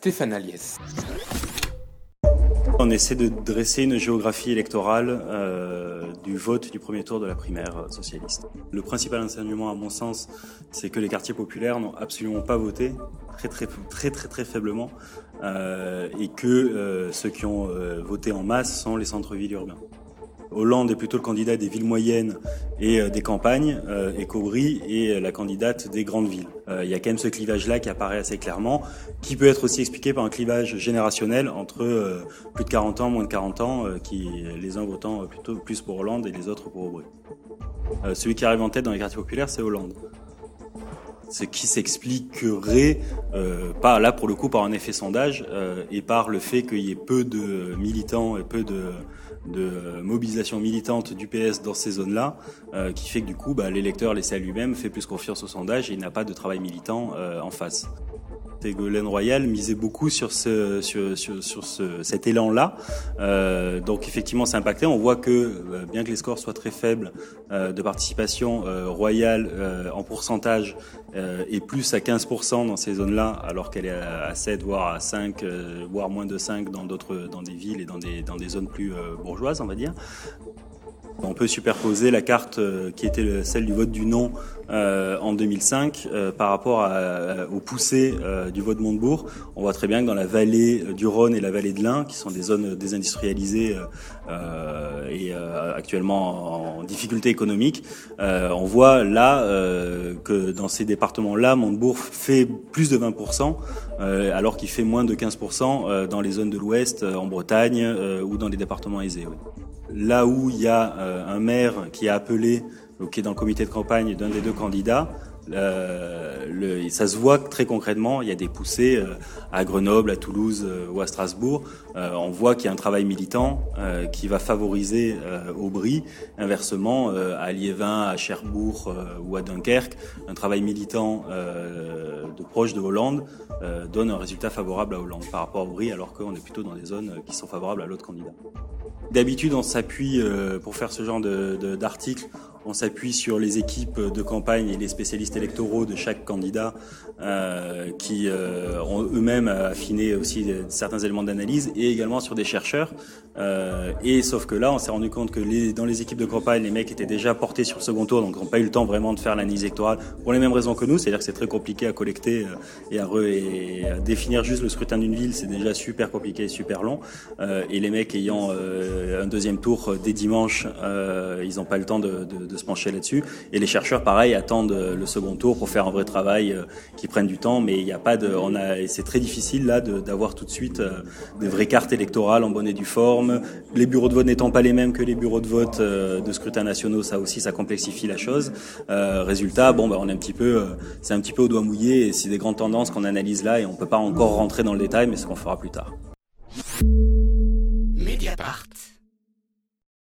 Stéphane. On essaie de dresser une géographie électorale euh, du vote du premier tour de la primaire socialiste. Le principal enseignement, à mon sens, c'est que les quartiers populaires n'ont absolument pas voté, très très très faiblement, euh, et que euh, ceux qui ont voté en masse sont les centres-villes urbains. Hollande est plutôt le candidat des villes moyennes et euh, des campagnes, euh, et Cobry est la candidate des grandes villes. Euh, il y a quand même ce clivage-là qui apparaît assez clairement, qui peut être aussi expliqué par un clivage générationnel entre plus de 40 ans, moins de 40 ans, qui les uns votant plutôt plus pour Hollande et les autres pour Aubry. celui qui arrive en tête dans les quartiers populaires, c'est Hollande ce qui s'expliquerait euh, pas là pour le coup par un effet sondage euh, et par le fait qu'il y ait peu de militants et peu de, mobilisation militante du PS dans ces zones-là, euh, qui fait que du coup bah, l'électeur laissé à lui-même fait plus confiance au sondage et il n'a pas de travail militant euh, en face. Ségolène Royal misait beaucoup sur ce sur, sur, ce, cet élan-là. Euh, donc effectivement, c'est impacté. On voit que euh, bien que les scores soient très faibles euh, de participation, euh, Royal en pourcentage est plus à 15% dans ces zones-là, alors qu'elle est à 7 voire à 5, voire moins de 5 dans d'autres dans des villes et dans des dans des zones plus bourgeoises, on va dire. On peut superposer la carte euh, qui était celle du vote du non euh, en 2005 euh, par rapport à, aux poussées du vote Montebourg. On voit très bien que dans la vallée du Rhône et la vallée de l'Ain, qui sont des zones désindustrialisées et actuellement en difficulté économique, on voit là que dans ces départements-là, Montebourg fait plus de 20%, alors qu'il fait moins de 15% dans les zones de l'Ouest, en Bretagne ou dans les départements aisés. Là où il y a euh, un maire qui a appelé, ou qui est dans le comité de campagne d'un des deux candidats, euh, ça se voit très concrètement. Il y a des poussées euh, à Grenoble, à Toulouse euh, ou à Strasbourg. Euh, on voit qu'il y a un travail militant qui va favoriser Aubry. Inversement, à Liévin, à Cherbourg ou à Dunkerque, un travail militant de proche de Hollande donne un résultat favorable à Hollande par rapport à Aubry, alors qu'on est plutôt dans des zones qui sont favorables à l'autre candidat. D'habitude, on s'appuie pour faire ce genre d'article. De, on s'appuie sur les équipes de campagne et les spécialistes électoraux de chaque candidat euh, qui euh, ont eux-mêmes affiné aussi certains éléments d'analyse et également sur des chercheurs. Euh, et sauf que là, on s'est rendu compte que les, dans les équipes de campagne, les mecs étaient déjà portés sur le second tour, donc n'ont pas eu le temps vraiment de faire l'analyse électorale pour les mêmes raisons que nous, c'est-à-dire que c'est très compliqué à collecter euh, et à, re, et à définir juste le scrutin d'une ville, c'est déjà super compliqué et super long. Euh, et les mecs ayant un deuxième tour dès dimanche, ils n'ont pas le temps de, se pencher là-dessus. Et les chercheurs, pareil, attendent euh, le second tour pour faire un vrai travail euh, qui prenne du temps, mais il n'y a pas de, on a, c'est très difficile là d'avoir tout de suite euh, des vraies cartes électorales en bonne et due forme. Les bureaux de vote n'étant pas les mêmes que les bureaux de vote de scrutin nationaux, ça aussi, ça complexifie la chose. Euh, résultat, bon, bah, on est un petit peu, c'est un petit peu au doigt mouillé et c'est des grandes tendances qu'on analyse là et on peut pas encore rentrer dans le détail, mais ce qu'on fera plus tard. Mediapart.